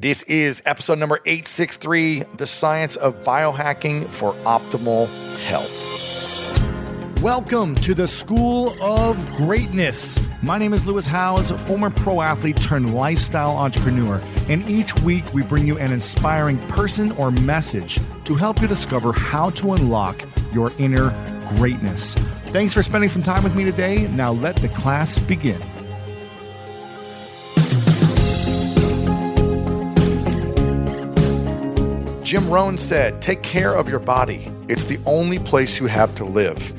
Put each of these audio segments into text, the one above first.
This is episode number 863 The Science of Biohacking for Optimal Health. Welcome to the School of Greatness. My name is Lewis Howes, former pro athlete turned lifestyle entrepreneur, and each week we bring you an inspiring person or message to help you discover how to unlock your inner greatness. Thanks for spending some time with me today. Now let the class begin. Jim Rohn said, Take care of your body. It's the only place you have to live.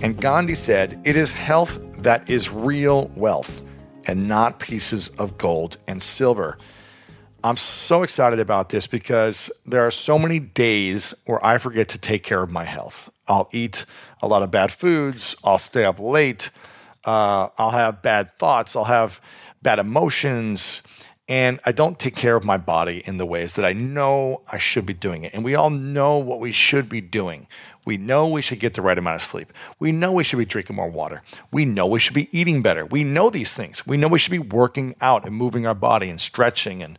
And Gandhi said, It is health that is real wealth and not pieces of gold and silver. I'm so excited about this because there are so many days where I forget to take care of my health. I'll eat a lot of bad foods, I'll stay up late, uh, I'll have bad thoughts, I'll have bad emotions and I don't take care of my body in the ways that I know I should be doing it. And we all know what we should be doing. We know we should get the right amount of sleep. We know we should be drinking more water. We know we should be eating better. We know these things. We know we should be working out and moving our body and stretching and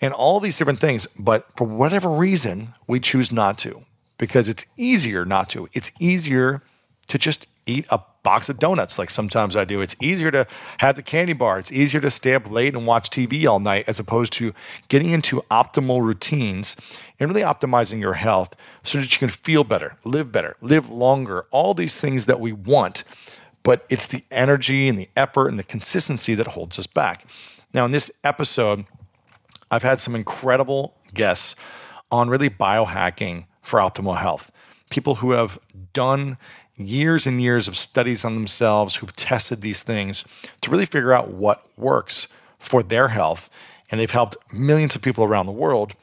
and all these different things, but for whatever reason, we choose not to because it's easier not to. It's easier to just eat a box of donuts like sometimes I do. It's easier to have the candy bar. It's easier to stay up late and watch TV all night as opposed to getting into optimal routines and really optimizing your health so that you can feel better, live better, live longer, all these things that we want. But it's the energy and the effort and the consistency that holds us back. Now, in this episode, I've had some incredible guests on really biohacking for optimal health. People who have done years and years of studies on themselves who've tested these things to really figure out what works for their health. And they've helped millions of people around the world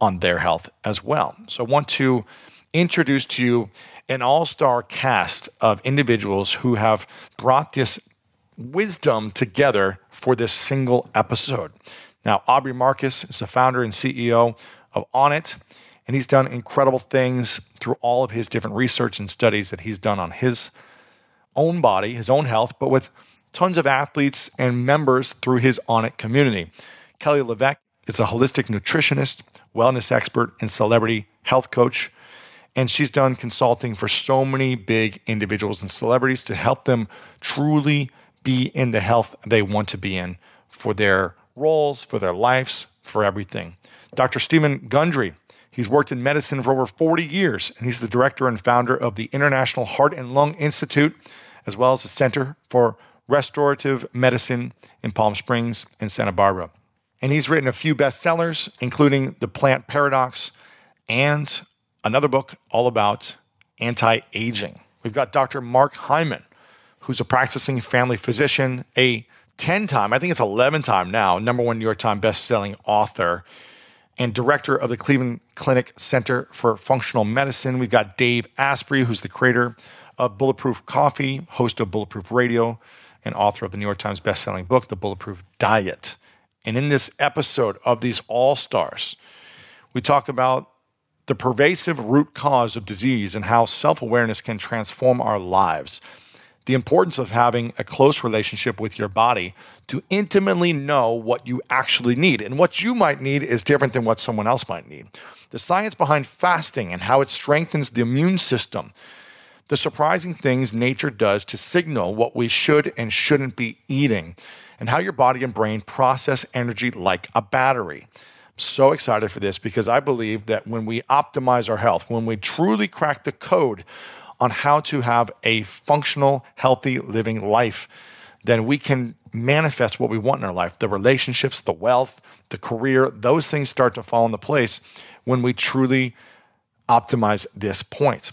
on their health as well. So I want to introduce to you an all star cast of individuals who have brought this wisdom together for this single episode. Now, Aubrey Marcus is the founder and CEO of Onnit and he's done incredible things through all of his different research and studies that he's done on his own body, his own health, but with tons of athletes and members through his Onnit community. Kelly LeVeque is a holistic nutritionist, wellness expert, and celebrity health coach. And she's done consulting for so many big individuals and celebrities to help them truly be in the health they want to be in for their roles, for their lives, for everything. Dr. Steven Gundry He's worked in medicine for over 40 years, and he's the director and founder of the International Heart and Lung Institute, as well as the Center for Restorative Medicine in Palm Springs and Santa Barbara. And he's written a few bestsellers, including The Plant Paradox and another book all about anti aging. We've got Dr. Mark Hyman, who's a practicing family physician, a 10 time, I think it's 11 time now, number one New York Times best-selling author and director of the Cleveland Clinic Center for Functional Medicine. We've got Dave Asprey, who's the creator of Bulletproof Coffee, host of Bulletproof Radio, and author of the New York Times bestselling book, The Bulletproof Diet. And in this episode of these all stars, we talk about the pervasive root cause of disease and how self awareness can transform our lives the importance of having a close relationship with your body to intimately know what you actually need. And what you might need is different than what someone else might need. The science behind fasting and how it strengthens the immune system. The surprising things nature does to signal what we should and shouldn't be eating, and how your body and brain process energy like a battery. I'm so excited for this because I believe that when we optimize our health, when we truly crack the code on how to have a functional, healthy living life, then we can manifest what we want in our life the relationships, the wealth, the career, those things start to fall into place when we truly optimize this point.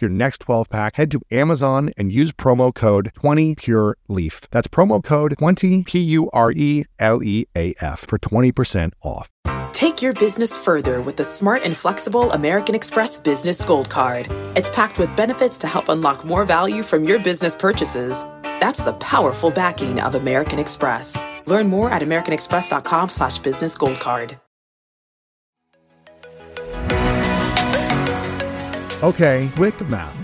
your next 12 pack, head to Amazon and use promo code 20PureLeaf. That's promo code 20 P U R E L E A F for 20% off. Take your business further with the smart and flexible American Express Business Gold Card. It's packed with benefits to help unlock more value from your business purchases. That's the powerful backing of American Express. Learn more at americanexpress.com slash business gold card. Okay, quick math.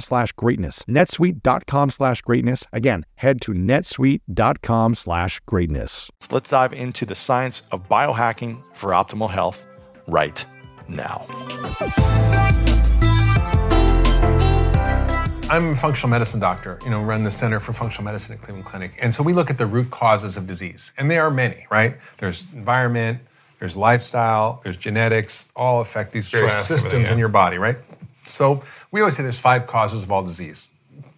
slash greatness. netsuite.com slash greatness. Again, head to netsuite.com slash greatness. Let's dive into the science of biohacking for optimal health right now. I'm a functional medicine doctor, you know, run the Center for Functional Medicine at Cleveland Clinic. And so we look at the root causes of disease. And there are many, right? There's environment, there's lifestyle, there's genetics, all affect these Very systems yeah. in your body, right? So we always say there's five causes of all disease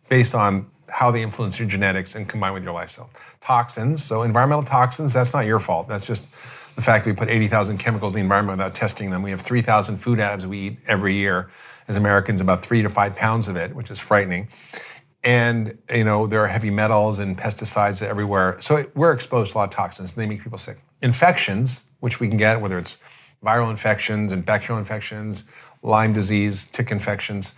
based on how they influence your genetics and combine with your lifestyle. Toxins, so environmental toxins, that's not your fault. That's just the fact that we put 80,000 chemicals in the environment without testing them. We have 3,000 food additives we eat every year as Americans, about three to five pounds of it, which is frightening. And you know there are heavy metals and pesticides everywhere, so we're exposed to a lot of toxins. And they make people sick. Infections, which we can get, whether it's viral infections and bacterial infections, Lyme disease, tick infections,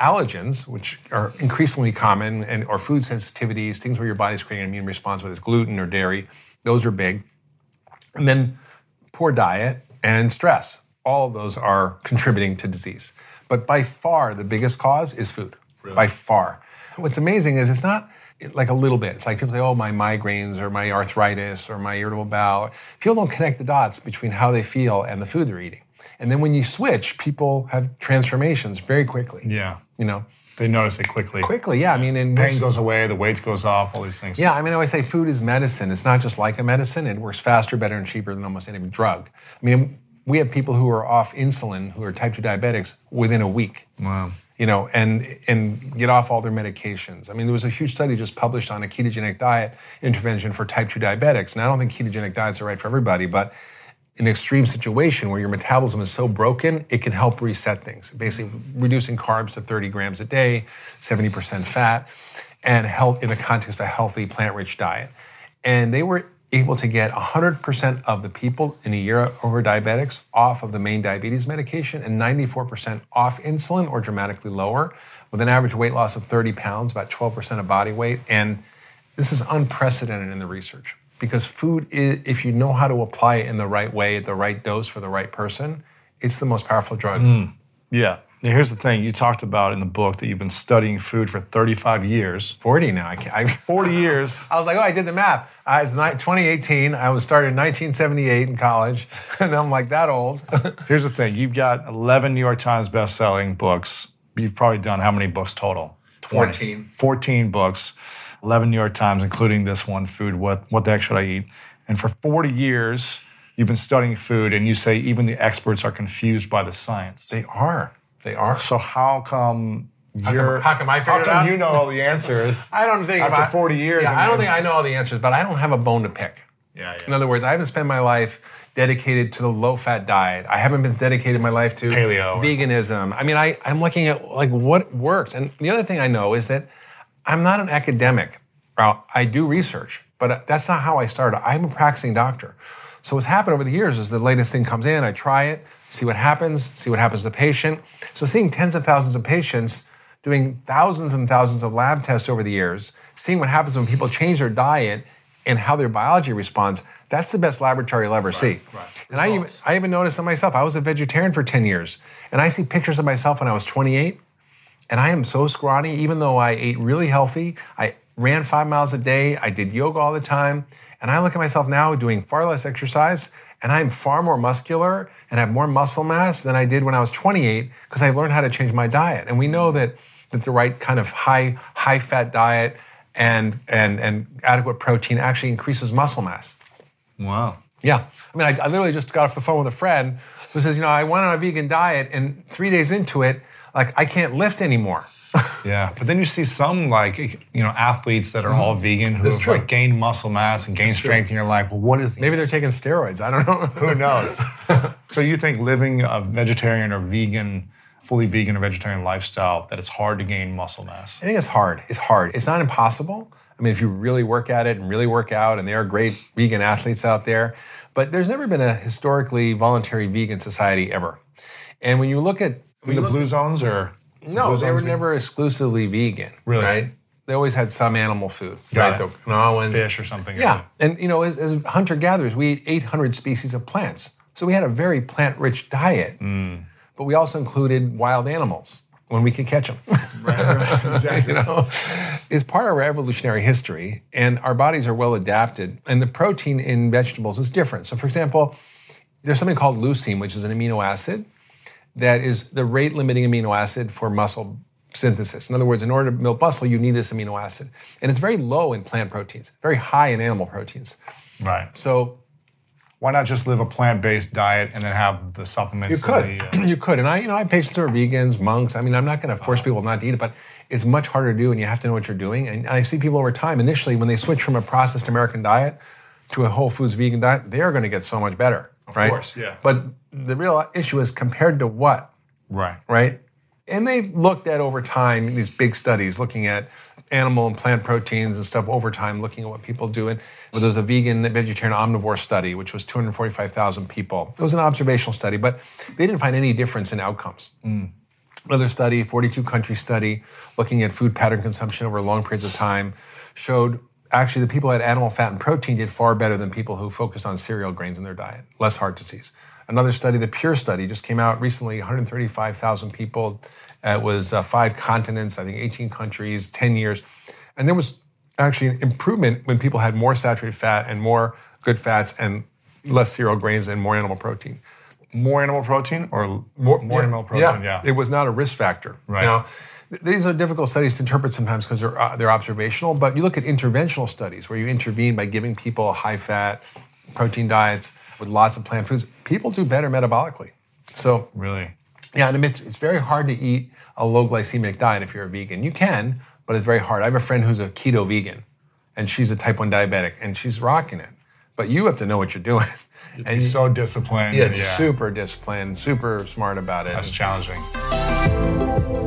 allergens, which are increasingly common, and or food sensitivities, things where your body's creating an immune response, whether it's gluten or dairy, those are big. And then poor diet and stress. All of those are contributing to disease. But by far, the biggest cause is food. By far. What's amazing is it's not like a little bit. It's like people say, oh, my migraines or my arthritis or my irritable bowel. People don't connect the dots between how they feel and the food they're eating. And then when you switch, people have transformations very quickly. Yeah. You know, They notice it quickly. quickly, yeah. I mean, in Pain goes away, the weight goes off, all these things. Yeah, I mean, I always say food is medicine. It's not just like a medicine. It works faster, better, and cheaper than almost any drug. I mean, we have people who are off insulin, who are type 2 diabetics, within a week. Wow. You know, and and get off all their medications. I mean, there was a huge study just published on a ketogenic diet intervention for type 2 diabetics. And I don't think ketogenic diets are right for everybody, but an extreme situation where your metabolism is so broken, it can help reset things. Basically, reducing carbs to 30 grams a day, 70% fat, and help in the context of a healthy plant-rich diet. And they were able to get 100% of the people in a year over diabetics off of the main diabetes medication and 94% off insulin or dramatically lower, with an average weight loss of 30 pounds, about 12% of body weight. And this is unprecedented in the research because food, is, if you know how to apply it in the right way, at the right dose for the right person, it's the most powerful drug. Mm. Yeah. Now, here's the thing you talked about in the book that you've been studying food for 35 years. 40 now. I, can't, I 40 years. I was like, oh, I did the math. I, it's ni- 2018. I was started in 1978 in college, and I'm like that old. Here's the thing you've got 11 New York Times best-selling books. You've probably done how many books total? 20. 14. 14 books, 11 New York Times, including this one, Food, What, what the Heck Should I Eat? And for 40 years, you've been studying food, and you say even the experts are confused by the science. they are. They are. So how come come- you're? how come I figured how it come out? you know all the answers? I don't think After about- 40 years, Yeah, I I, don't think I know all the answers, but I don't have a bone to pick. Yeah, yeah. In other words, I haven't spent my life dedicated to the low-fat diet. I haven't been dedicated my life to Paleo. veganism. I mean, I, I'm looking at like what works. And the other thing I know is that I'm not an academic. Well, I do research, but uh, that's not how I started. I'm a practicing doctor. So what's happened over the years is the latest thing comes in, I try it, see what happens, see what happens to the patient. So seeing tens of thousands of patients doing thousands and thousands of lab tests over the years, seeing what happens when people change their diet and how their biology responds. That's the best laboratory you'll ever see. right. And I even, I even noticed it myself. I was a vegetarian for 10 years, and I see pictures of myself when I was 28, and I am so scrawny, even though I ate really healthy. I ran five miles a day, I did yoga all the time, and I look at myself now doing far less exercise, and I'm far more muscular and have more muscle mass than I did when I was 28 because I've learned how to change my diet. And we know that, that the right kind of high, high fat diet and, and, and adequate protein actually increases muscle mass. Wow. Yeah. I mean, I, I literally just got off the phone with a friend who says, you know, I went on a vegan diet and three days into it, like I can't lift anymore. Yeah, but then you see some like you know athletes that are all mm-hmm. vegan who That's have true. like gained muscle mass and gained That's true. strength, and you're like, well, what is the Maybe they're taking steroids. I don't know. Who knows? so you think living a vegetarian or vegan, fully vegan or vegetarian lifestyle, that it's hard to gain muscle mass? I think it's hard. It's hard. It's not impossible. I mean, if you really work at it and really work out, and there are great vegan athletes out there, but there's never been a historically voluntary vegan society ever. And when you look at when the look- blue zones or no, blue they were vegan? never exclusively vegan. Really? Right? They always had some animal food. Got right? The fish or something. Yeah, and you know, as, as hunter gatherers, we ate 800 species of plants, so we had a very plant-rich diet. Mm. But we also included wild animals when we could catch them. Right, exactly. you know, it's part of our evolutionary history, and our bodies are well adapted. And the protein in vegetables is different. So, for example, there's something called leucine, which is an amino acid that is the rate limiting amino acid for muscle synthesis. In other words, in order to build muscle, you need this amino acid. And it's very low in plant proteins, very high in animal proteins. Right. So Why not just live a plant-based diet and then have the supplements? you could, the, uh, you could, and I, you know, I have patients who are vegans, monks. I mean, I'm not going to force people not to eat it, but it's much harder to do, and you have to know what you're doing. And I see people over time, initially, when they switch from a processed American diet to a whole foods vegan diet, they're going to get so much better, right? course, yeah. But the real issue is compared to what, right. right? And they've looked at over time these big studies looking at animal and plant proteins and stuff over time, looking at what people do. And there was a vegan, vegetarian, omnivore study, which was 245,000 people. It was an observational study, but they didn't find any difference in outcomes. Mm. Another study, 42 country study, looking at food pattern consumption over long periods of time, showed actually the people who had animal fat and protein did far better than people who focused on cereal grains in their diet, less heart disease. Another study, the Pure study, just came out recently 135,000 people. Uh, It was uh, five continents, I think 18 countries, 10 years. And there was actually an improvement when people had more saturated fat and more good fats and less cereal grains and more animal protein. More animal protein or more, more Yeah, animal protein? Yeah. yeah. It was not a risk factor. Right. Now, these are difficult studies to interpret sometimes because they're, uh, they're observational, but you look at interventional studies where you intervene by giving people high fat, protein diets with lots of plant foods, people do better metabolically. So, really. yeah, and it's, it's very hard to eat a low glycemic diet if you're a vegan. You can, but it's very hard. I have a friend who's a keto vegan, and she's a type 1 diabetic, and she's rocking it. But you have to know what you're doing. and so disciplined. yeah, yeah, super disciplined, super smart about it. That's challenging.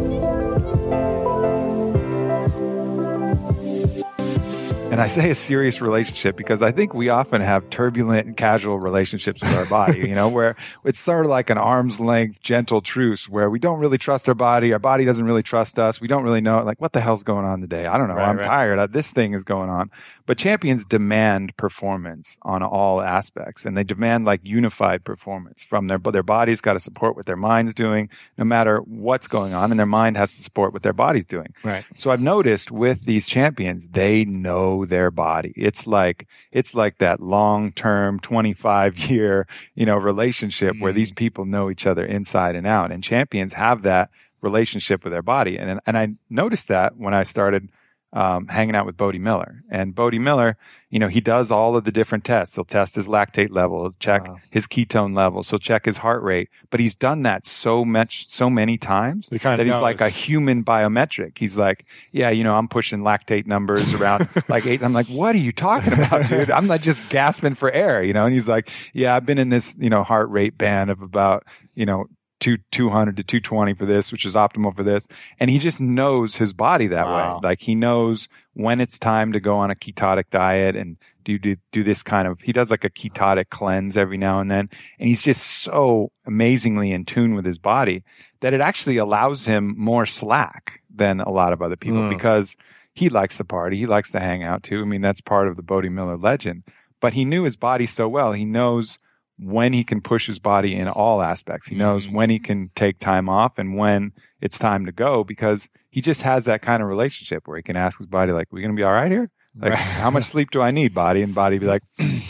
And I say a serious relationship because I think we often have turbulent and casual relationships with our body, you know, where it's sort of like an arm's length, gentle truce where we don't really trust our body. Our body doesn't really trust us. We don't really know, like, what the hell's going on today? I don't know. Right, I'm right. tired. Uh, This thing is going on. But champions demand performance on all aspects and they demand like unified performance from their, but their body's got to support what their mind's doing no matter what's going on and their mind has to support what their body's doing. Right. So I've noticed with these champions, they know their body. It's like, it's like that long term 25 year, you know, relationship where these mm. people know each other inside and out and champions have that relationship with their body. And, and I noticed that when I started um, hanging out with Bode Miller. And Bode Miller, you know, he does all of the different tests. He'll test his lactate level, he'll check his ketone levels, he'll check his heart rate. But he's done that so much, so many times He that he's like a human biometric. He's like, yeah, you know, I'm pushing lactate numbers around like eight. I'm like, what are you talking about, dude? I'm like just gasping for air, you know? And he's like, yeah, I've been in this, you know, heart rate band of about, you know, two, 200 to 220 for this, which is optimal for this. And he just knows his body that Wow. way. Like he knows when it's time to go on a ketotic diet and do, do, do this kind of, he does like a ketotic cleanse every now and then. And he's just so amazingly in tune with his body that it actually allows him more slack than a lot of other people hmm. because he likes to party. He likes to hang out too. I mean, that's part of the Bode Miller legend. But he knew his body so well. He knows when he can push his body in all aspects. He knows mm. when he can take time off and when it's time to go because he just has that kind of relationship where he can ask his body, like, we going to be all right here? Like, how much sleep do I need, body? And body be like,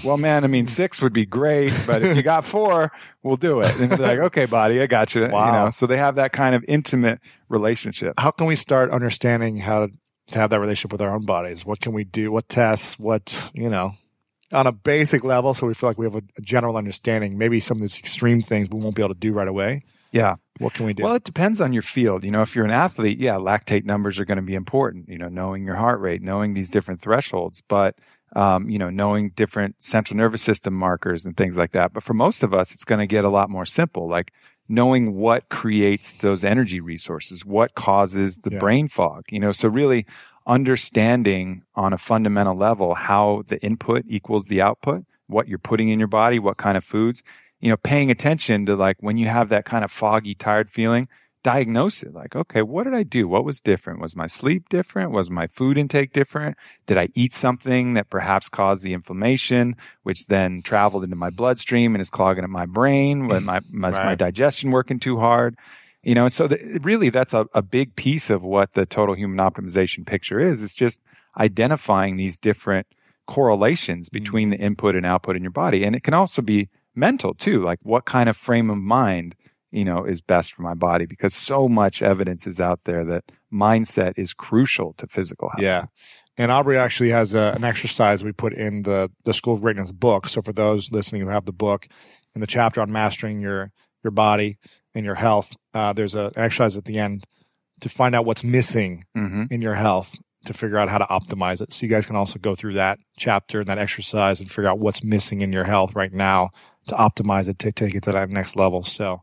well, man, I mean, mm. six would be great, but if you got four, we'll do it. And be like, okay, body, I got you. You Wow. know, so they have that kind of intimate relationship. How can we start understanding how to have that relationship with our own bodies? What can we do? What tests? What, you know, on a basic level so we feel like we have a, a general understanding. Maybe some of these extreme things we won't be able to do right away. Yeah. What can we do? Well, it depends on your field. You know, if you're an athlete, yeah, lactate numbers are going to be important. You know, knowing your heart rate, knowing these different thresholds, but um, you know, knowing different central nervous system markers and things like that. But for most of us, it's going to get a lot more simple. Like knowing what creates those energy resources, what causes the Yeah. brain fog. You know, so really understanding on a fundamental level how the input equals the output, what you're putting in your body, what kind of foods, you know, paying attention to like when you have that kind of foggy, tired feeling, diagnose it. Like, okay, what did I do? What was different? Was my sleep different? Was my food intake different? Did I eat something that perhaps caused the inflammation, which then traveled into my bloodstream and is clogging up my brain? Was my, was my digestion working too hard? You know, and so the, really that's a, a big piece of what the total human optimization picture is. It's just identifying these different correlations mm-hmm. between the input and output in your body. And it can also be mental too. Like what kind of frame of mind, you know, is best for my body because so much evidence is out there that mindset is crucial to physical health. Yeah. And Aubrey actually has a, an exercise we put in the, the School of Greatness book. So for those listening who have the book, in the chapter on mastering your, your body and your health, uh, there's an exercise at the end to find out what's missing hmm in your health to figure out how to optimize it. So you guys can also go through that chapter and that exercise and figure out what's missing in your health right now to optimize it to take it to that next level. So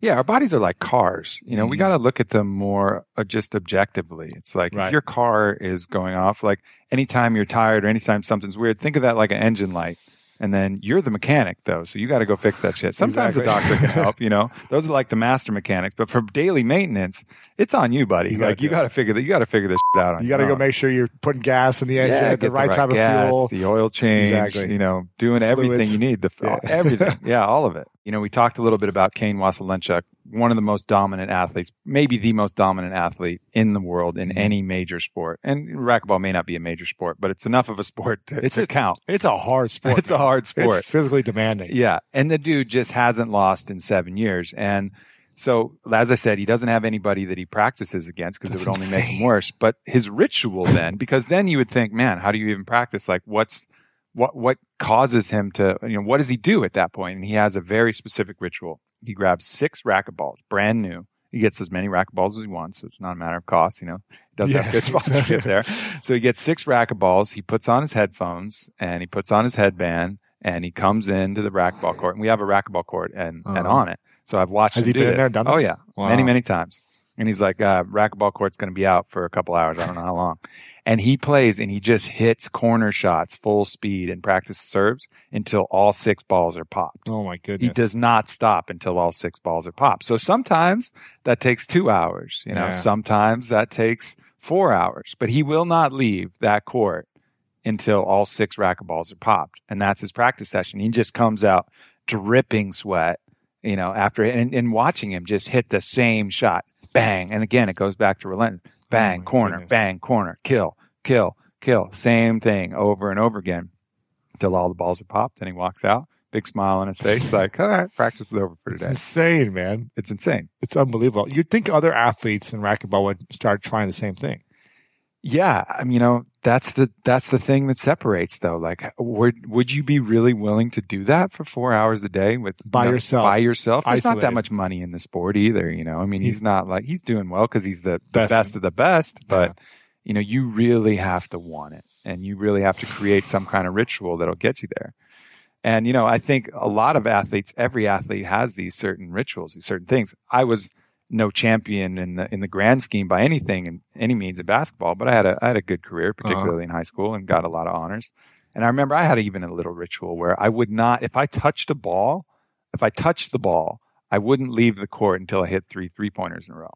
Yeah, our bodies are like cars. You know, we Mhm. got to look at them more uh, just objectively. It's like Right. if your car is going off, like anytime you're tired or anytime something's weird, think of that like an engine light. And then you're the mechanic though, so you got to go fix that shit. Sometimes a Exactly. doctor can help, you know. Those are like the master mechanics, but for daily maintenance, it's on you, buddy. You like you got to figure that you got to figure this shit out on you got to go make sure you're putting gas in the engine, Yeah, the get right type gas, of fuel. the oil change, Exactly. you know, doing everything Fluids. you need, the Yeah. everything, yeah, all of it. You know, we talked a little bit about Kane Waselenchuk, one of the most dominant athletes, maybe the most dominant athlete in the world in Mm-hmm. any major sport. And racquetball may not be a major sport, but it's enough of a sport to, It's to a- count. It's a hard sport. It's a hard sport. It's physically demanding. Yeah. And the dude just hasn't lost in seven years. And so, as I said, he doesn't have anybody that he practices against because it would only make him worse. But his ritual then, because then you would think, man, how do you even practice? Like, what's, what, what causes him to, you know, what does he do at that point? And he has a very specific ritual. He grabs six racquetballs, brand new. He gets as many racquetballs as he wants. So it's not a matter of cost, you know, he does Yeah. have good sponsorship there. So he gets six racquetballs. He puts on his headphones and he puts on his headband and he comes into the racquetball court. And we have a racquetball court and, and Uh-huh. on it. So I've watched Has him he do been in there, this. Oh yeah, Wow. many many times. And he's like, uh, racquetball court's going to be out for a couple hours. I don't know how long. And he plays and he just hits corner shots full speed and practice serves until all six balls are popped. Oh my goodness. He does not stop until all six balls are popped. So sometimes that takes two hours, you know, Yeah. sometimes that takes four hours, but he will not leave that court until all six racquetballs are popped. And that's his practice session. He just comes out dripping sweat, you know, after and, and watching him just hit the same shot, bang. And again, it goes back to relentless bang, Oh corner, goodness. bang, corner, kill, kill, kill. Same thing over and over again until all the balls are popped. Then he walks out, big smile on his face, like, all right, practice is over for It's today. insane, man. It's insane. It's unbelievable. You'd think other athletes in racquetball would start trying the same thing. Yeah, I mean, you know, that's the that's the thing that separates though. Like, would would you be really willing to do that for four hours a day with By you know, yourself. By yourself, there's not that much money in the sport either. You know, I mean, He- he's not like he's doing well because he's the, Best best, of the best. But you know, you really have to want it, and you really have to create some kind of ritual that'll get you there. And you know, I think a lot of athletes, every athlete has these certain rituals, these certain things. I was no champion in the in the grand scheme by anything and any means in basketball, but I had a I had a good career, uh-huh. particularly in high school, and got a lot of honors. And I remember I had even a little ritual where I would not, if I touched a ball, if I touched the ball, I wouldn't leave the court until I hit three three pointers in a row.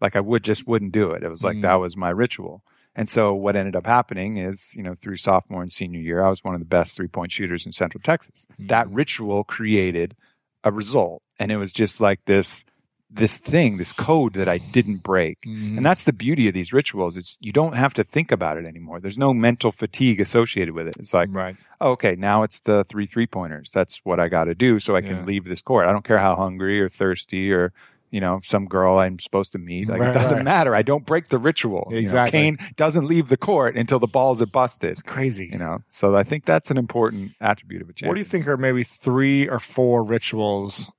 Like I would just wouldn't do it. It was like that mm. was my ritual. And so what ended up happening is, you know, through sophomore and senior year, I was one of the best three point shooters in Central Texas. That mm. ritual created a result. And it was just like this, this thing, this code that I didn't break. Mm-hmm. And that's the beauty of these rituals. It's, you don't have to think about it anymore. There's no mental fatigue associated with it. It's like, Right. oh, okay, now it's the three three pointers. That's what I got to do so I can leave this court. I don't care how hungry or thirsty or, you know, some girl I'm supposed to meet. Like Right, it doesn't right. matter. I don't break the ritual. You know, Exactly. Kane doesn't leave the court until the balls are busted. It's crazy. You know, so I think that's an important attribute of a champion. What do you think are maybe three or four rituals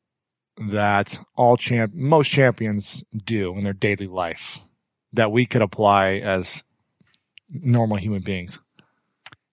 that all champ most champions do in their daily life that we could apply as normal human beings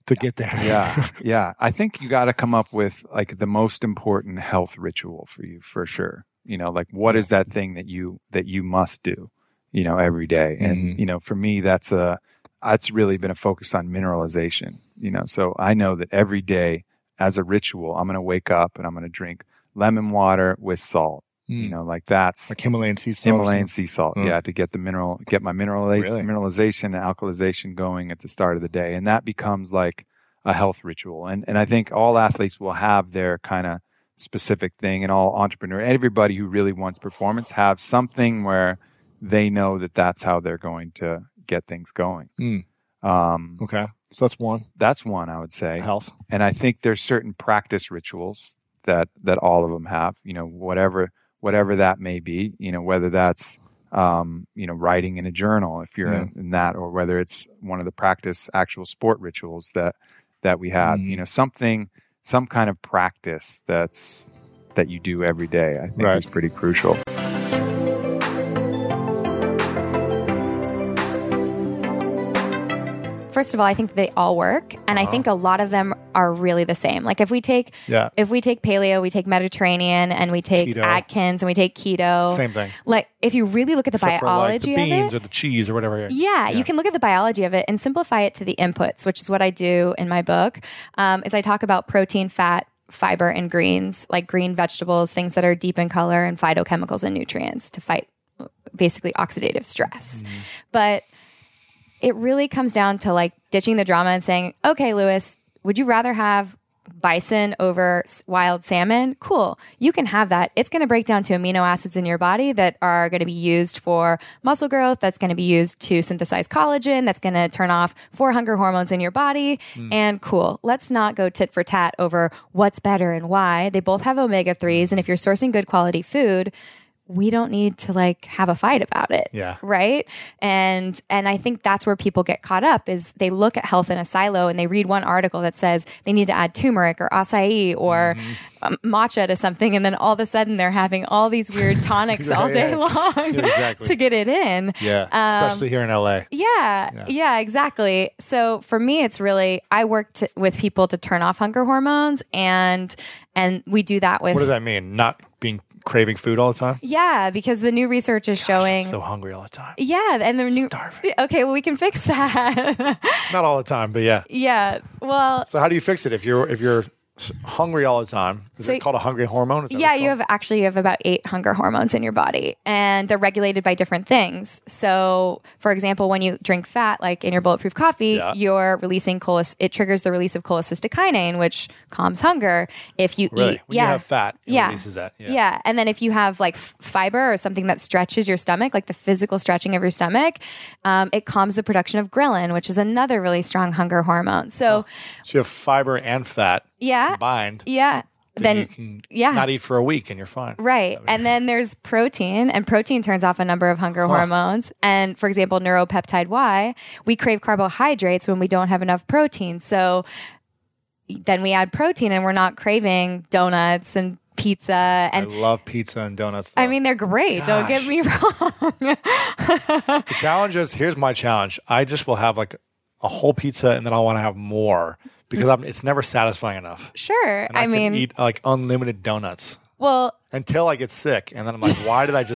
to get there? yeah, yeah. I think you got to come up with like the most important health ritual for you, for sure. You know, like what is that thing that you that you must do, you know, every day? And Mhm. you know, for me, that's a that's really been a focus on mineralization. You know, so I know that every day as a ritual, I'm going to wake up and I'm going to drink lemon water with salt. You Mm. know, like that's like Himalayan sea salt. Himalayan sea salt, Mm. yeah, to get the mineral, get my mineralization, Really? mineralization and alkalization going at the start of the day, and that becomes like a health ritual. And and I think all athletes will have their kind of specific thing, and all entrepreneur, everybody who really wants performance, have something where they know that that's how they're going to get things going. Mm. Um, Okay. So that's one. that's one I would say Health. and I think there's certain practice rituals that that all of them have. You know, whatever whatever that may be. You know, whether that's um, you know writing in a journal if you're Yeah. in, in that, or whether it's one of the practice actual sport rituals that that we have. Mhm. You know, something some kind of practice that's that you do every day. I think Right. is pretty crucial. First of all, I think they all work, and Uh-huh. I think a lot of them are really the same. Like if we take Yeah. if we take paleo, we take Mediterranean, and we take Keto. Atkins, and we take keto. Same thing. Like if you really look at the Except for like biology the beans of it, or the cheese or whatever. yeah, you can look at the biology of it and simplify it to the inputs, which is what I do in my book. Um, is I talk about protein, fat, fiber, and greens, like green vegetables, things that are deep in color, and phytochemicals and nutrients to fight basically oxidative stress. But it really comes down to like ditching the drama and saying, okay, Lewis, would you rather have bison over wild salmon? Cool. You can have that. It's going to break down to amino acids in your body that are going to be used for muscle growth. That's going to be used to synthesize collagen. That's going to turn off four hunger hormones in your body. Hmm. And cool. Let's not go tit for tat over what's better and why. They both have omega 3s. And if you're sourcing good quality food, we don't need to like have a fight about it. Yeah. Right. And and I think that's where people get caught up is they look at health in a silo and they read one article that says they need to add turmeric or acai or um, matcha to something, and then all of a sudden they're having all these weird tonics all day Yeah. long Exactly. to get it in. Yeah. Um, Especially here in LA. Yeah, yeah, exactly. So for me, it's really I work to, with people to turn off hunger hormones, and and we do that with What does that mean? Not craving food all the time? yeah, because the new research is showing. I'm so hungry all the time. yeah, and the new Starving. okay, well we can fix that. Not all the time, but yeah. yeah, well, So how do you fix it if you're if you're hungry all the time? Is So- it called a hungry hormone? Yeah, you have actually you have about eight hunger hormones in your body, and they're regulated by different things. So, for example, when you drink fat, like in your bulletproof coffee, Yeah. you're releasing cholecyst. It triggers the release of cholecystokinin, which calms hunger. If you Really? eat, When yeah, you have fat, it yeah, releases that. Yeah. Yeah. and then if you have like f- fiber or something that stretches your stomach, like the physical stretching of your stomach, um, it calms the production of ghrelin, which is another really strong hunger hormone. So, So you have fiber and fat yeah, combined. yeah. Then, you can yeah. not eat for a week and you're fine. Right. And then there's protein, and protein turns off a number of hunger hormones. And for example, neuropeptide Y, we crave carbohydrates when we don't have enough protein. So then we add protein and we're not craving donuts and pizza. I And love pizza and donuts. I mean, they're great. Don't get me wrong. the challenge is here's my challenge. I just will have like a whole pizza and then I want to have more because I'm, it's never satisfying enough. Sure. And I, I, mean, eat like unlimited donuts well, until I get sick, and then I'm like, why did I just?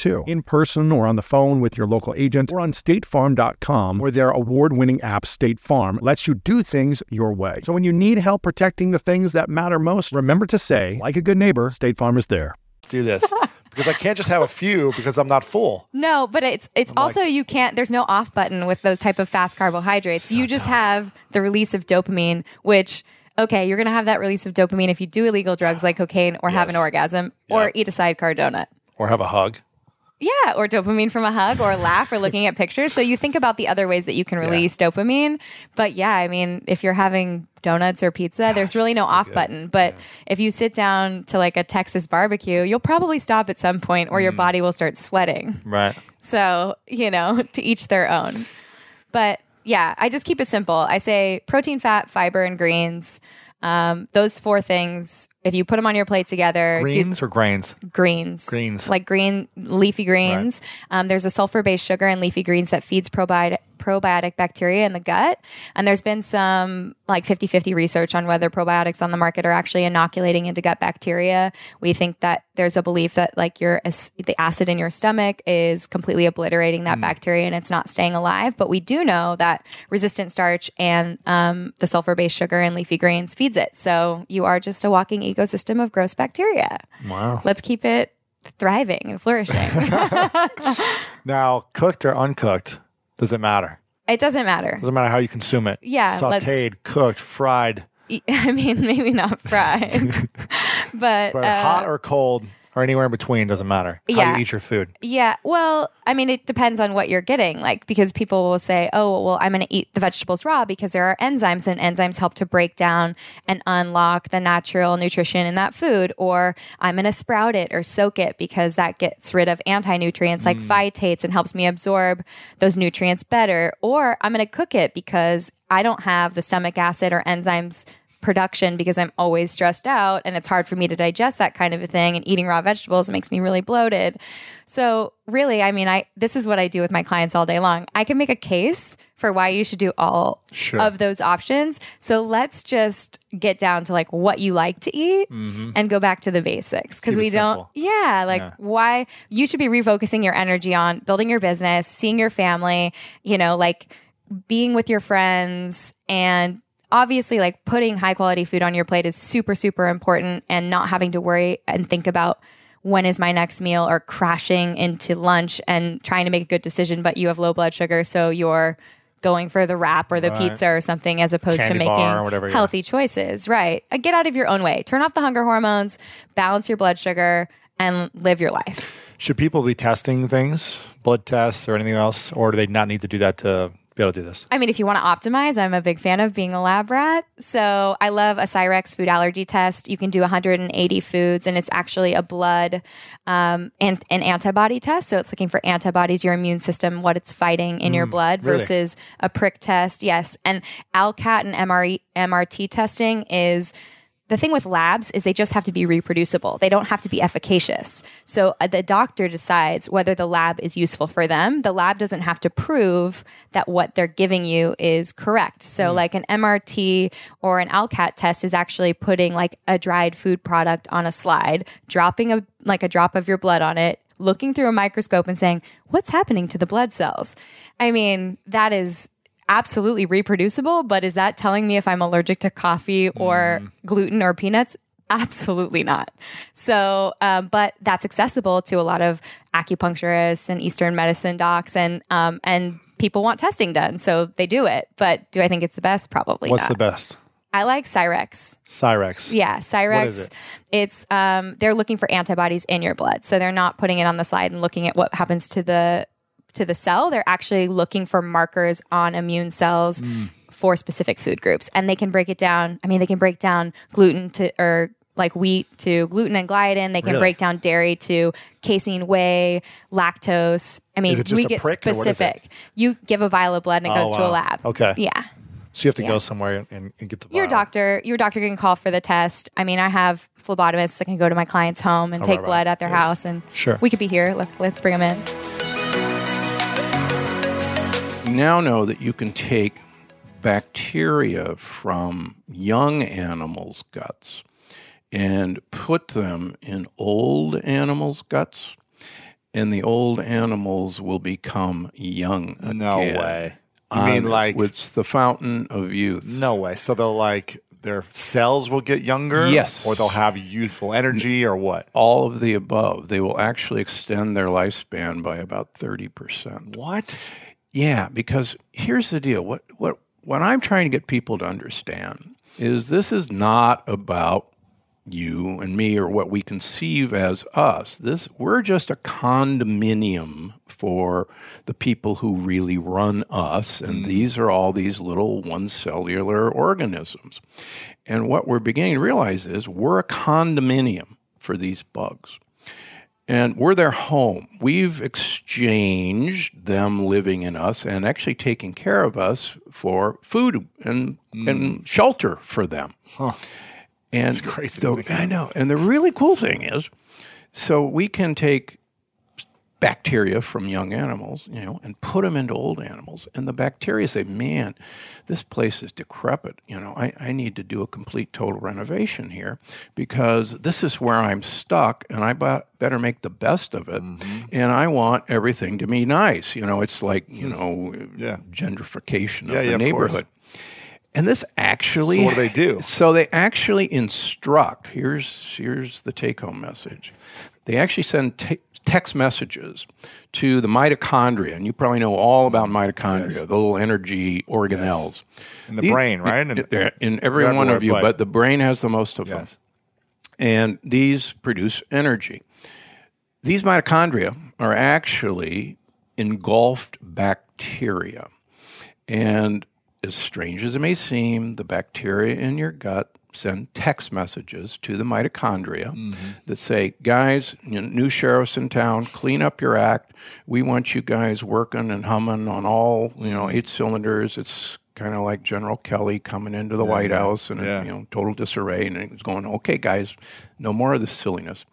too, in person or on the phone with your local agent or on statefarm.com, where their award winning app, State Farm, lets you do things your way. So when you need help protecting the things that matter most, remember to say, like a good neighbor, State Farm is there. do this because I can't just have a few because I'm not full. No, but it's it's also you can't. There's no off button with those type of fast carbohydrates. you just have the release of dopamine, which okay, you're gonna have that release of dopamine if you do illegal drugs like cocaine or have an Yes. orgasm or eat a sidecar donut. Or have a hug. Yeah, or dopamine from a hug or laugh or looking at pictures. So you think about the other ways that you can release dopamine. But yeah, I mean, if you're having donuts or pizza, there's really no off button. But if you sit down to like a Texas barbecue, you'll probably stop at some point or your body will start sweating. Right. So, you know, to each their own. But yeah, I just keep it simple. I say protein, fat, fiber, and greens. Um, those four things, if you put them on your plate together, do- Greens or grains? greens. Greens. Like green leafy greens. Um, there's a sulfur based sugar in leafy greens that feeds probiotic probiotic bacteria in the gut. And there's been some like 50 50 research on whether probiotics on the market are actually inoculating into gut bacteria. We think that there's a belief that like your the acid in your stomach is completely obliterating that bacteria and it's not staying alive. But we do know that resistant starch and um, the sulfur based sugar in leafy greens feeds it. So you are just a walking ecosystem of gross bacteria. Wow. Let's keep it thriving and flourishing. Now, cooked or uncooked, does it matter? it doesn't matter. Doesn't matter how you consume it. Yeah, Sauteed, cooked, fried, I mean, maybe not fried, but, but uh, hot or cold or anywhere in between doesn't matter. How Yeah. you eat your food. yeah. Well, I mean, it depends on what you're getting. Like, because people will say, "Oh, well, I'm going to eat the vegetables raw because there are enzymes, and enzymes help to break down and unlock the natural nutrition in that food." Or I'm going to sprout it or soak it because that gets rid of anti nutrients like hmm. phytates and helps me absorb those nutrients better. Or I'm going to cook it because I don't have the stomach acid or enzymes production because I'm always stressed out and it's hard for me to digest that kind of a thing and eating raw vegetables makes me really bloated. So really, I mean, I this is what I do with my clients all day long. I can make a case for why you should do all Sure. of those options. So let's just get down to like what you like to eat and go back to the basics because Mm-hmm. We don't simple. yeah, like why you should be refocusing your energy on building your business, seeing your family, you know, like being with your friends and obviously like putting high quality food on your plate is super super important and not having to worry and think about when is my next meal or crashing into lunch and trying to make a good decision but you have low blood sugar so you're going for the wrap or the Right. pizza or something as opposed Candy to making bar or whatever, yeah. healthy choices. Right. Uh, Get out of your own way. Turn off the hunger hormones, balance your blood sugar, and live your life. Should people be testing things, blood tests or anything else, or do they not need to do that to be able to do this? I mean, if you want to optimize, I'm a big fan of being a lab rat. So I love a Cyrex food allergy test. You can do 180 foods, and it's actually a blood um, and an antibody test. So it's looking for antibodies, your immune system, what it's fighting in your blood really? versus a prick test. Yes, and ALCAT and MRE, MRT testing is. The thing with labs is they just have to be reproducible. They don't have to be efficacious. So uh, the doctor decides whether the lab is useful for them. The lab doesn't have to prove that what they're giving you is correct. So like an MRT or an ALCAT test is actually putting like a dried food product on a slide, dropping a like a drop of your blood on it, looking through a microscope and saying, "What's happening to the blood cells?" I mean, that is absolutely reproducible, but is that telling me if I'm allergic to coffee or gluten or peanuts? Absolutely not. So, um, but that's accessible to a lot of acupuncturists and Eastern medicine docs, and um, and people want testing done, so they do it. But do I think it's the best? Probably What's not. the best? I like Cyrex. Cyrex. Yeah, Cyrex. is it? It's um, they're looking for antibodies in your blood, so they're not putting it on the slide and looking at what happens to the to the cell. They're actually looking for markers on immune cells mm. for specific food groups, and they can break it down. I mean, they can break down gluten to or like wheat to gluten and gliadin. They can Really? break down dairy to casein, whey, lactose. I mean, Is it just we get prick, or what is it? specific. You give a vial of blood and it Oh, goes to a lab. Okay. Yeah So you have to Yeah. go somewhere and, and get the your doctor your doctor can call for the test i mean i have phlebotomists that can go to my client's home and Oh, take right, right. blood at their house and Sure. we could be here Let, let's bring them in now know that you can take bacteria from young animals' guts and put them in old animals' guts, and the old animals will become young again. No way. You mean like it's the fountain of youth? no way? So they'll like their cells will get younger. Yes. Or they'll have youthful energy, or what? all of the above. They will actually extend their lifespan by about thirty percent. What? Yeah, because here's the deal. What what what I'm trying to get people to understand is this is not about you and me or what we conceive as us. This we're just a condominium for the people who really run us and mm. these are all these little one cellular organisms. And what we're beginning to realize is we're a condominium for these bugs and we're their home. We've exchanged them living in us and actually taking care of us for food and and shelter for them. And It's crazy the- I know. And the really cool thing is, so we can take bacteria from young animals, you know, and put them into old animals. And the bacteria say, man, this place is decrepit. You know, I, I need to do a complete total renovation here because this is where I'm stuck and I better make the best of it. Mm-hmm. And I want everything to be nice. You know, it's like, you know, Yeah. gentrification of Yeah, the yeah, of neighborhood. And this actually So what do they do? So they actually instruct. Here's here's the take home message. They actually send te- text messages to the mitochondria, and you probably know all about mm, mitochondria, the little energy organelles In the These- brain, right? In, They're in every one of you, but- but the brain has the most of them and these produce energy. These mitochondria are actually engulfed bacteria. And as strange as it may seem, the bacteria in your gut send text messages to the mitochondria mm-hmm. that say, guys, you know, new sheriff's in town, clean up your act. We want you guys working and humming on all, you know, eight cylinders. It's kind of like General Kelly coming into the White House and, Yeah. you know, total disarray. And it's going, okay, guys, no more of this silliness.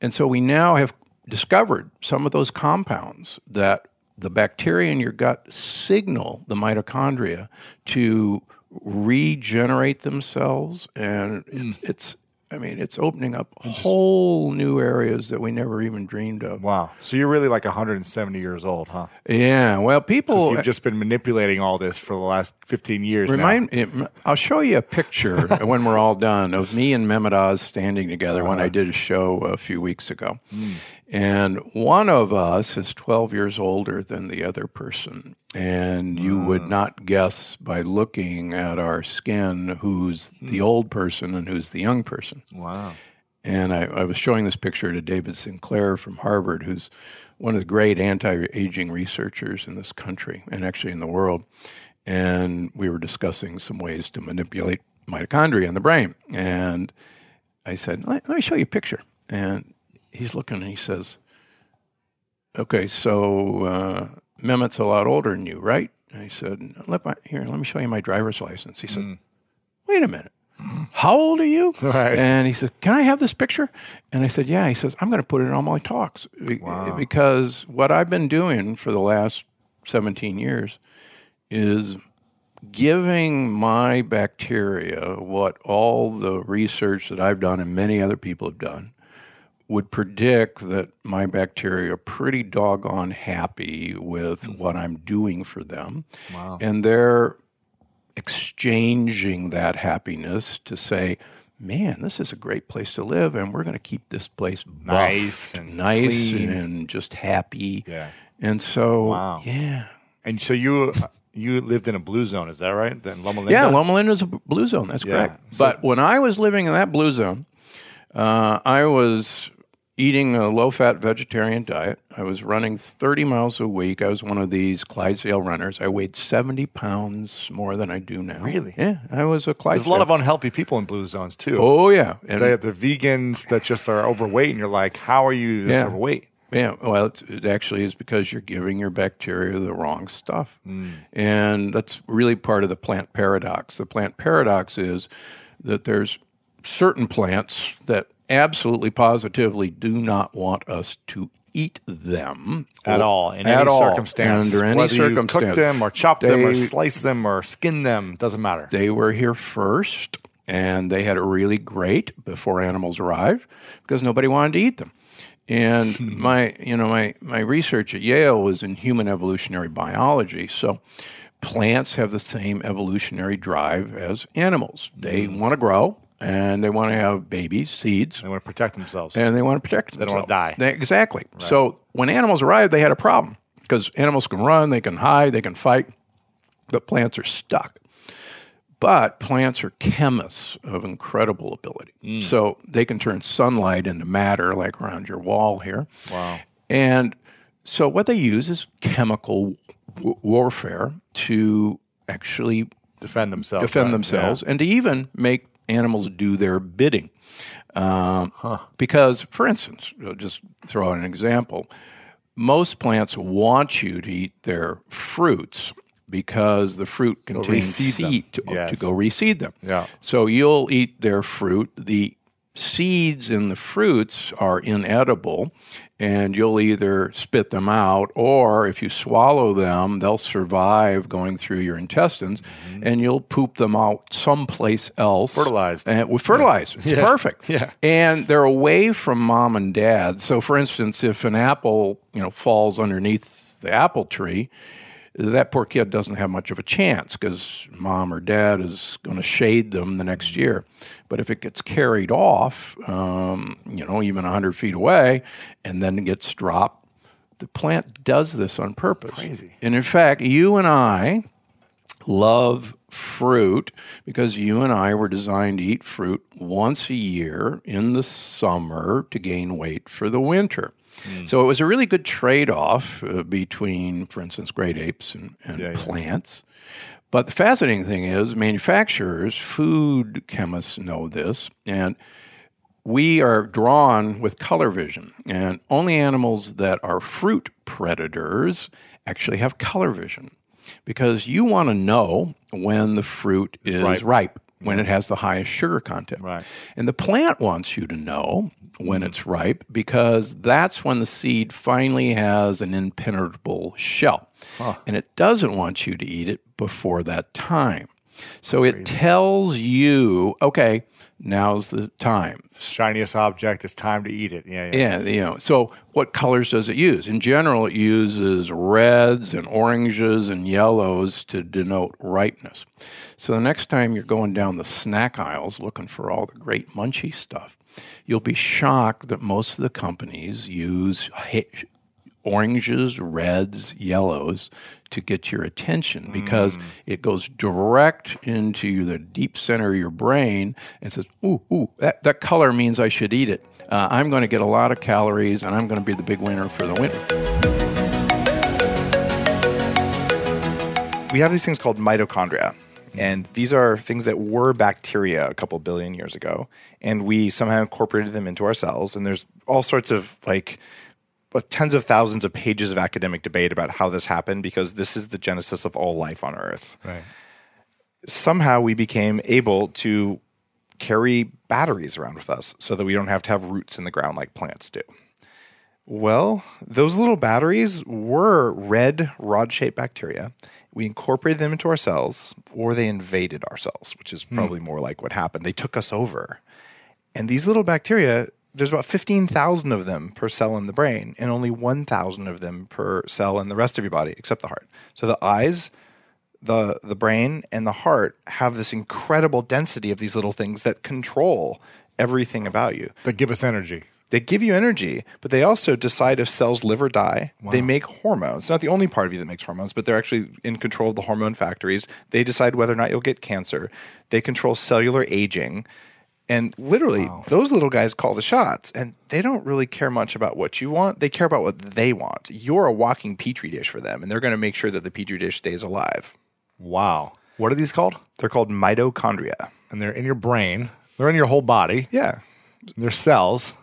And so we now have discovered some of those compounds that the bacteria in your gut signal the mitochondria to regenerate themselves. And hmm. it's, it's I mean, it's opening up whole new areas that we never even dreamed of. Wow. So you're really like 170 years old, huh? Yeah. Well, people you've just been manipulating all this for the last 15 years. now. Remind it, I'll show you a picture when we're all done of me and Mehmet Oz standing together when I uh-huh. did a show a few weeks ago. Hmm. And one of us is 12 years older than the other person. And you would mm. not guess by looking at our skin who's hmm. the old person and who's the young person. Wow. And I, I was showing this picture to David Sinclair from Harvard, who's one of the great anti aging researchers in this country and actually in the world. And we were discussing some ways to manipulate mitochondria in the brain. And I said, let, let me show you a picture. And he's looking and he says, Okay, so uh, Mehmet's a lot older than you, right? And he said, let my, Here, let me show you my driver's license. He said, Wait a minute. How old are you? Right. And he said, Can I have this picture? And I said, Yeah. He says, I'm going to put it in all my talks Be- because what I've been doing for the last 17 years is giving my bacteria what all the research that I've done and many other people have done would predict that my bacteria are pretty doggone happy with what I'm doing for them. Wow. And they're exchanging that happiness to say, man, this is a great place to live, and we're going to keep this place Nice buffed, and nice clean. and just happy. Yeah. And so, Wow. yeah. And so you you lived in a blue zone, is that right? Then Loma Linda? Yeah, Loma Linda is a blue zone. That's Yeah. correct. So- but when I was living in that blue zone, uh, I was eating a low-fat vegetarian diet. I was running 30 miles a week. I was one of these Clydesdale runners. I weighed 70 pounds more than I do now. Really? Yeah, I was a Clydesdale. There's a lot of unhealthy people in blue zones too. Oh yeah, and They have the vegans that just are overweight, and you're like, how are you this Yeah. overweight? Yeah, well, it's, it actually is because you're giving your bacteria the wrong stuff. Mm. And that's really part of the plant paradox. The plant paradox is that there's certain plants that absolutely positively do not want us to eat them At all, in At any all, circumstance. Under any Whether circumstance. you cook them or chop them or They- slice them or skin them, doesn't matter. they were here first and they had it really great before animals arrived because nobody wanted to eat them. And my, you know, my, my research at Yale was in human evolutionary biology. So plants have the same evolutionary drive as animals. They Hmm. want to grow and they want to have babies, seeds, They want to protect themselves. and they want to protect themselves. They don't wanna die. They- exactly. So when animals arrived, they had a problem because animals can run, they can hide, they can fight, but plants are stuck. But plants are chemists of incredible ability. Mm. So they can turn sunlight into matter, like around your wall here. Wow. And so what they use is chemical w- warfare to actually defend themselves. defend right? themselves and to even make animals do their bidding. Um, Because, for instance, just throw out an example. Most plants want you to eat their fruits because the fruit contains seed to, to Yes. go reseed them. Yeah. So you'll eat their fruit. The seeds in the fruits are inedible, and you'll either spit them out, or if you swallow them, they'll survive going through your intestines, and you'll poop them out someplace else. Mm-hmm. Fertilized. And with fertilized. It's perfect. Yeah. And they're away from mom and dad. So, for instance, if an apple, you know, falls underneath the apple tree, that poor kid doesn't have much of a chance because mom or dad is going to shade them the next year. But if it gets carried off, um, you know, even 100 feet away, and then it gets dropped, the plant does this on purpose. Crazy. And in fact, you and I love fruit because you and I were designed to eat fruit once a year in the summer to gain weight for the winter. So it was a really good trade off uh, between, for instance, great apes and, and plants. But the fascinating thing is, manufacturers, food chemists know this, and we are drawn with color vision, and only animals that are fruit predators actually have color vision because you want to know when the fruit is ripe, ripe. When it has the highest sugar content. Right. And the plant wants you to know when mm-hmm. it's ripe because that's when the seed finally has an impenetrable shell. And it doesn't want you to eat it before that time. So it tells you, okay, now's the time. Shiniest object, it's time to eat it. Yeah, yeah. Yeah, you know. So, what colors does it use? In general, it uses reds and oranges and yellows to denote ripeness. So, the next time you're going down the snack aisles looking for all the great munchy stuff, you'll be shocked that most of the companies use oranges, reds, yellows to get your attention because it goes direct into the deep center of your brain and says, "Ooh, ooh, that, that color means I should eat it. Uh, I'm going to get a lot of calories and I'm going to be the big winner for the winter." we have these things called mitochondria. And these are things that were bacteria a couple billion years ago. And we somehow incorporated them into our cells. And there's all sorts of like tens of thousands of pages of academic debate about how this happened because this is the genesis of all life on Earth. Right. Somehow we became able to carry batteries around with us so that we don't have to have roots in the ground like plants do. Well, those little batteries were red rod shaped bacteria. We incorporated them into our cells, or they invaded our cells, which is hmm. probably more like what happened. They took us over. And these little bacteria, there's about 15,000 of them per cell in the brain, and only 1,000 of them per cell in the rest of your body, except the heart. So the eyes, the, the brain, and the heart have this incredible density of these little things that control everything about you. That give us energy. They give you energy, but they also decide if cells live or die. They make hormones. Not the only part of you that makes hormones, but they're actually in control of the hormone factories. They decide whether or not you'll get cancer. They control cellular aging. And literally, those little guys call the shots, and they don't really care much about what you want. They care about what they want. You're a walking petri dish for them, and they're going to make sure that the petri dish stays alive. Wow. What are these called? They're called mitochondria. And they're in your brain. They're in your whole body. Yeah. They're cells.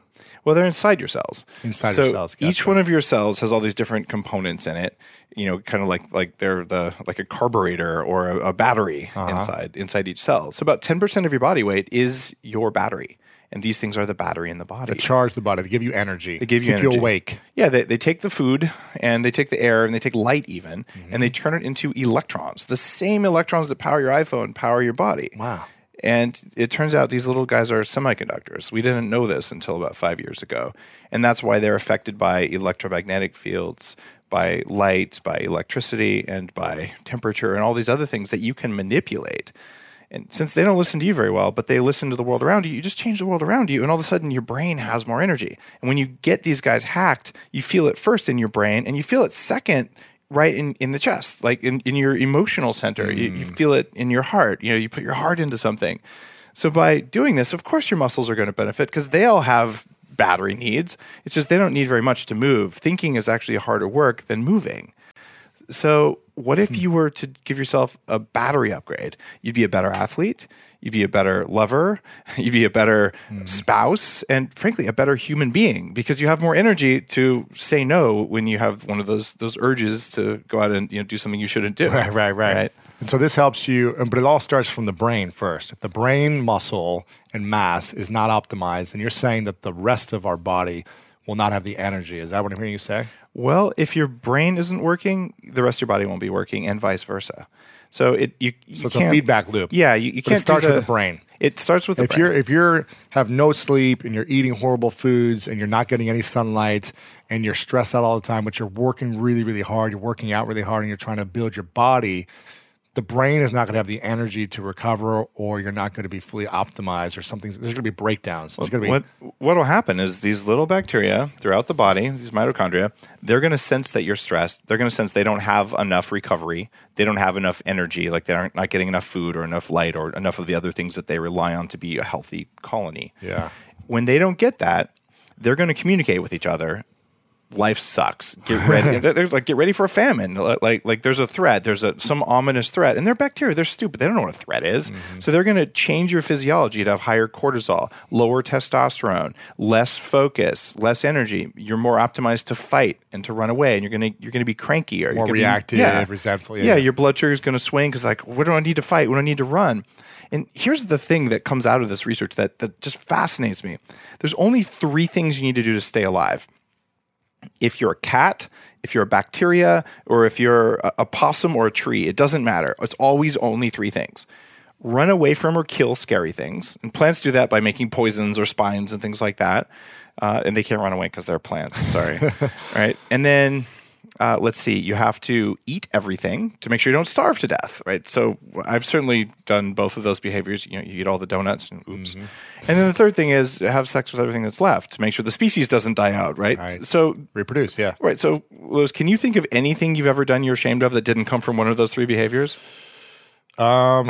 Well, they're inside your cells. Inside so your cells, Each one of your cells has all these different components in it. You know, kind of like like they're the like a carburetor or a, a battery Uh-huh. inside inside each cell. So about ten percent of your body weight is your battery, and these things are the battery in the body. They charge the body. They give you energy. They give you keep energy. you awake. Yeah, they, they take the food and they take the air and they take light even, Mm-hmm. and they turn it into electrons. The same electrons that power your iPhone power your body. Wow. And it turns out these little guys are semiconductors. We didn't know this until about five years ago. And that's why they're affected by electromagnetic fields, by light, by electricity, and by temperature, and all these other things that you can manipulate. And since they don't listen to you very well, but they listen to the world around you, you just change the world around you, and all of a sudden your brain has more energy. And when you get these guys hacked, you feel it first in your brain, and you feel it second right in, in the chest, like in, in your emotional center. You, you mm. feel it in your heart. You know, you put your heart into something. So by doing this, of course your muscles are going to benefit because they all have battery needs. It's just they don't need very much to move. Thinking is actually harder work than moving. So, what if hmm. you were to give yourself a battery upgrade? You'd be a better athlete, you'd be a better lover, you'd be a better mm-hmm. spouse, and frankly, a better human being because you have more energy to say no when you have one of those those urges to go out and you know do something you shouldn't do. Right, right, right. right? And so this helps you, but it all starts from the brain first. If the brain muscle and mass is not optimized, and you're saying that the rest of our body will not have the energy. Is that what I'm hearing you say? Well, if your brain isn't working, the rest of your body won't be working, and vice versa. So it you, you So it's a feedback loop. Yeah, you, you can't it starts do with the brain. It starts with the if brain. you're if you're have no sleep and you're eating horrible foods and you're not getting any sunlight and you're stressed out all the time, but you're working really really hard, you're working out really hard, and you're trying to build your body, the brain is not going to have the energy to recover, or you're not going to be fully optimized, or something. There's going to be breakdowns. To be what what will happen is these little bacteria throughout the body, these mitochondria, they're going to sense that you're stressed. They're going to sense they don't have enough recovery. They don't have enough energy, like they aren't not getting enough food or enough light or enough of the other things that they rely on to be a healthy colony. Yeah. When they don't get that, they're going to communicate with each other. Life sucks. Get ready. they're, like get ready for a famine. Like like there's a threat. There's a some ominous threat, and they're bacteria. They're stupid. They don't know what a threat is. Mm-hmm. So they're going to change your physiology to have higher cortisol, lower testosterone, less focus, less energy. You're more optimized to fight and to run away, and you're gonna you're gonna be crankier, You're More gonna be- reactive, resentful, yeah. Yeah, your blood sugar is going to swing because like, what do I need to fight? What do I need to run? And here's the thing that comes out of this research that that just fascinates me. There's only three things you need to do to stay alive. If you're a cat, if you're a bacteria, or if you're a, a possum or a tree, it doesn't matter. It's always only three things. Run away from or kill scary things. And plants do that by making poisons or spines and things like that. Uh, and they can't run away because they're plants. Sorry. right. And then uh, let's see, you have to eat everything to make sure you don't starve to death, right? So I've certainly done both of those behaviors. You know, you eat all the donuts, and oops. And then the third thing is have sex with everything that's left to make sure the species doesn't die out, right? Right. So Reproduce, yeah. right. So Lewis, can you think of anything you've ever done you're ashamed of that didn't come from one of those three behaviors? Um,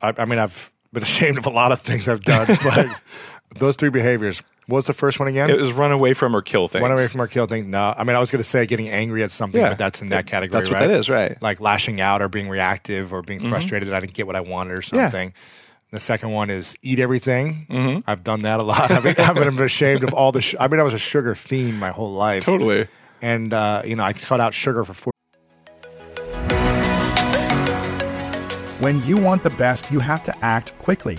I, I mean, I've been ashamed of a lot of things I've done, but those three behaviors. What was the first one again? It was run away from or kill things. Run away from or kill thing. No, I mean, I was going to say getting angry at something, Yeah. but that's in that category. That's what right? that is, right? Like lashing out or being reactive or being frustrated that I didn't get what I wanted or something. The second one is eat everything. Mm-hmm. I've done that a lot. I've been, I've been ashamed of all the. Sh- I mean, I was a sugar fiend my whole life. Totally. And uh, you know, I cut out sugar for four. When you want the best, you have to act quickly,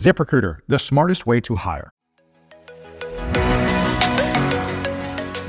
ZipRecruiter, the smartest way to hire.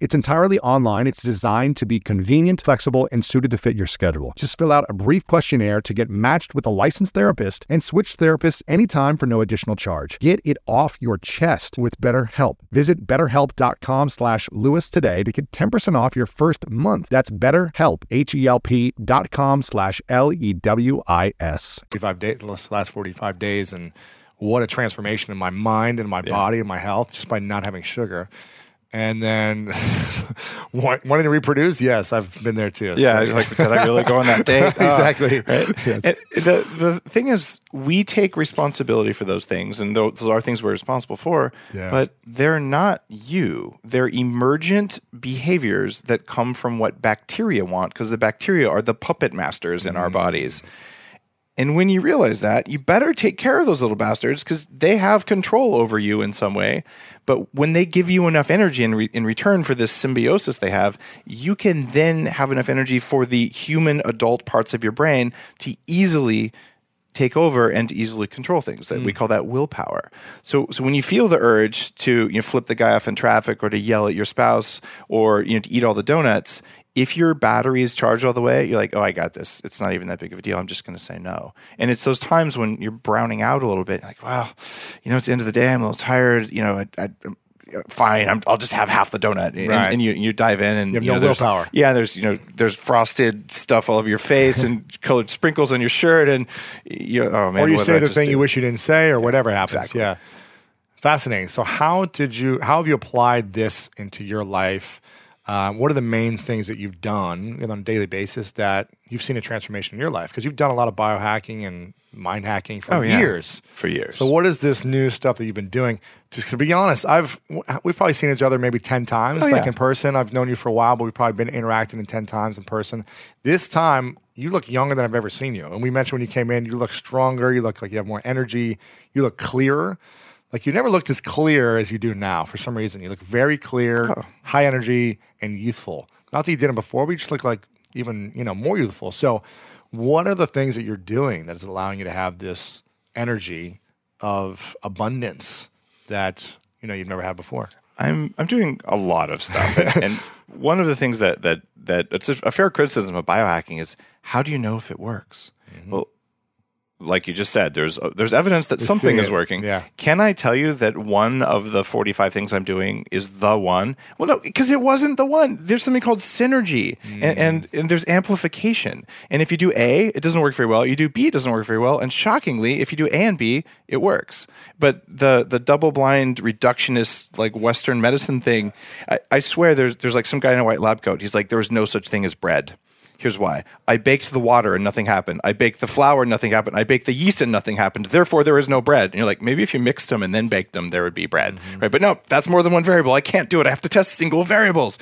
It's entirely online. It's designed to be convenient, flexible, and suited to fit your schedule. Just fill out a brief questionnaire to get matched with a licensed therapist and switch therapists anytime for no additional charge. Get it off your chest with BetterHelp. Visit betterhelp.com slash Lewis today to get 10% off your first month. That's betterhelp, H-E-L-P dot com slash L-E-W-I-S. 45 days, last 45 days, and what a transformation in my mind and my body and my health just by not having sugar. And then want- wanting to reproduce, yes, I've been there too. Yeah, So- it's like did I really go on that date? Oh, exactly. right? Yes. The the thing is, we take responsibility for those things, and those are things we're responsible for. Yeah. But they're not you. They're emergent behaviors that come from what bacteria want, because the bacteria are the puppet masters in our Mm. bodies. And when you realize that, you better take care of those little bastards because they have control over you in some way. But when they give you enough energy in, re- in return for this symbiosis they have, you can then have enough energy for the human adult parts of your brain to easily take over and to easily control things. That We mm. call that willpower. So, so when you feel the urge to you know, flip the guy off in traffic or to yell at your spouse or you know, to eat all the donuts, if your battery is charged all the way, you're like, oh, I got this. It's not even that big of a deal. I'm just going to say no. And it's those times when you're browning out a little bit, like, wow, you know, it's the end of the day. I'm a little tired. You know, I, I, I'm- fine. I'm, I'll just have half the donut. And, Right. and you, you dive in and You have know, no there's- willpower. Yeah, there's you know there's frosted stuff all over your face and colored sprinkles on your shirt, and you oh man, or you say the thing do? you wish you didn't say, or whatever happens. Exactly. Yeah, fascinating. So, how did you? How have you applied this into your life? Um, what are the main things that you've done on a daily basis that you've seen a transformation in your life? Because you've done a lot of biohacking and mind hacking for Oh, yeah. years. For years. So, what is this new stuff that you've been doing? Just to be honest, I've we've probably seen each other maybe ten times, Oh, like yeah. in person. I've known you for a while, but we've probably been interacting in ten times in person. This time, you look younger than I've ever seen you. And we mentioned when you came in, you look stronger. You look like you have more energy. You look clearer. Like you never looked as clear as you do now. For some reason, you look very clear, Oh. high energy, and youthful. Not that you didn't before, but you just look like even you know more youthful. So, what are the things that you're doing that is allowing you to have this energy of abundance that you know you've never had before? I'm I'm doing a lot of stuff, and, and one of the things that that that it's a, a fair criticism of biohacking is how do you know if it works? Mm-hmm. Well, like you just said, there's uh, there's evidence that something see is it, working. yeah. Can I tell you that one of the 45 things I'm doing is the one? Well, no, because it wasn't the one. There's something called synergy, and, and and there's amplification. And if you do A, it doesn't work very well. You do B, it doesn't work very well. And shockingly, if you do A and B, it works. But the the double blind reductionist like Western medicine thing, I, I swear there's there's like some guy in a white lab coat. He's like, there was no such thing as bread. Here's why. I baked the water and nothing happened. I baked the flour and nothing happened. I baked the yeast and nothing happened. Therefore, there is no bread. And you're like, maybe if you mixed them and then baked them, there would be bread. Mm-hmm. Right? But no, that's more than one variable. I can't do it. I have to test single variables.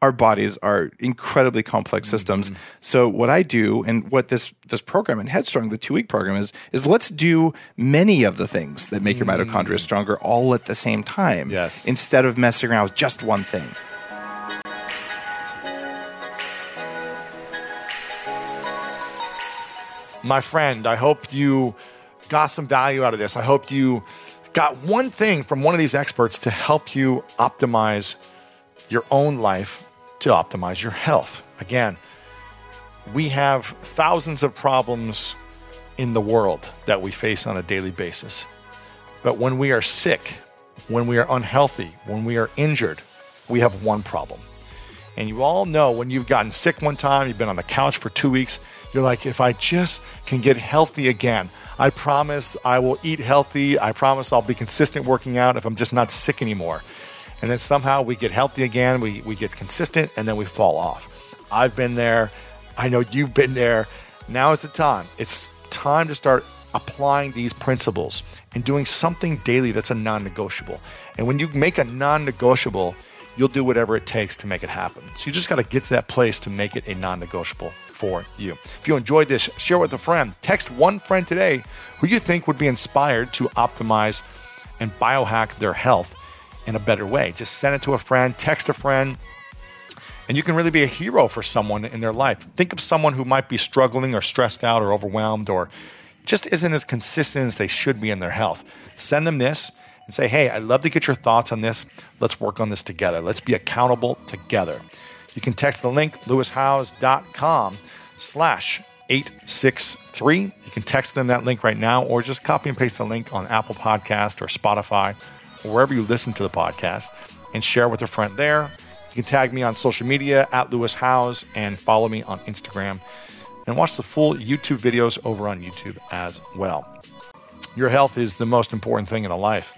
Our bodies are incredibly complex mm-hmm. systems. So what I do and what this this program in Headstrong, the two week program is, is let's do many of the things that make your mitochondria mm. stronger all at the same time. Yes. Instead of messing around with just one thing. My friend, I hope you got some value out of this. I hope you got one thing from one of these experts to help you optimize your own life, to optimize your health. Again, we have thousands of problems in the world that we face on a daily basis. But when we are sick, when we are unhealthy, when we are injured, we have one problem. And you all know when you've gotten sick one time, you've been on the couch for two weeks, you're like, if I just can get healthy again, I promise I will eat healthy. I promise I'll be consistent working out if I'm just not sick anymore. And then somehow we get healthy again, we, we get consistent, and then we fall off. I've been there. I know you've been there. Now is the time. It's time to start applying these principles and doing something daily that's a non negotiable. And when you make a non negotiable, you'll do whatever it takes to make it happen. So you just got to get to that place to make it a non negotiable for you. If you enjoyed this, share with a friend. Text one friend today who you think would be inspired to optimize and biohack their health in a better way. Just send it to a friend, text a friend, and you can really be a hero for someone in their life. Think of someone who might be struggling or stressed out or overwhelmed or just isn't as consistent as they should be in their health. Send them this and say, hey, I'd love to get your thoughts on this. Let's work on this together. Let's be accountable together. You can text the link, lewishowes.com slash 863. You can text them that link right now or just copy and paste the link on Apple Podcast or Spotify or wherever you listen to the podcast and share with a friend there. You can tag me on social media at Lewis Howes and follow me on Instagram and watch the full YouTube videos over on YouTube as well. Your health is the most important thing in a life.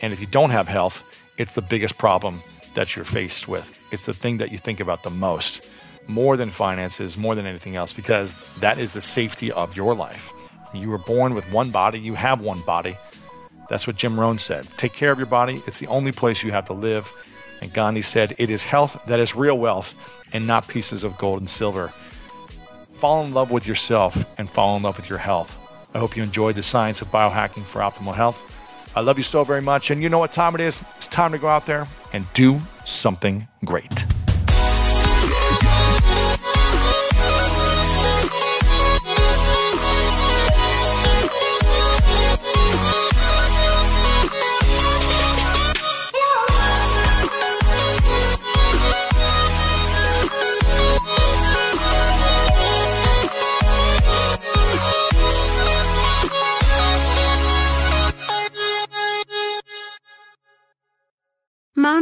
And if you don't have health, it's the biggest problem that you're faced with. It's the thing that you think about the most, more than finances, more than anything else, because that is the safety of your life. You were born with one body, you have one body. That's what Jim Rohn said. Take care of your body, it's the only place you have to live. And Gandhi said, It is health that is real wealth and not pieces of gold and silver. Fall in love with yourself and fall in love with your health. I hope you enjoyed the science of biohacking for optimal health. I love you so very much. And you know what time it is? It's time to go out there and do something great.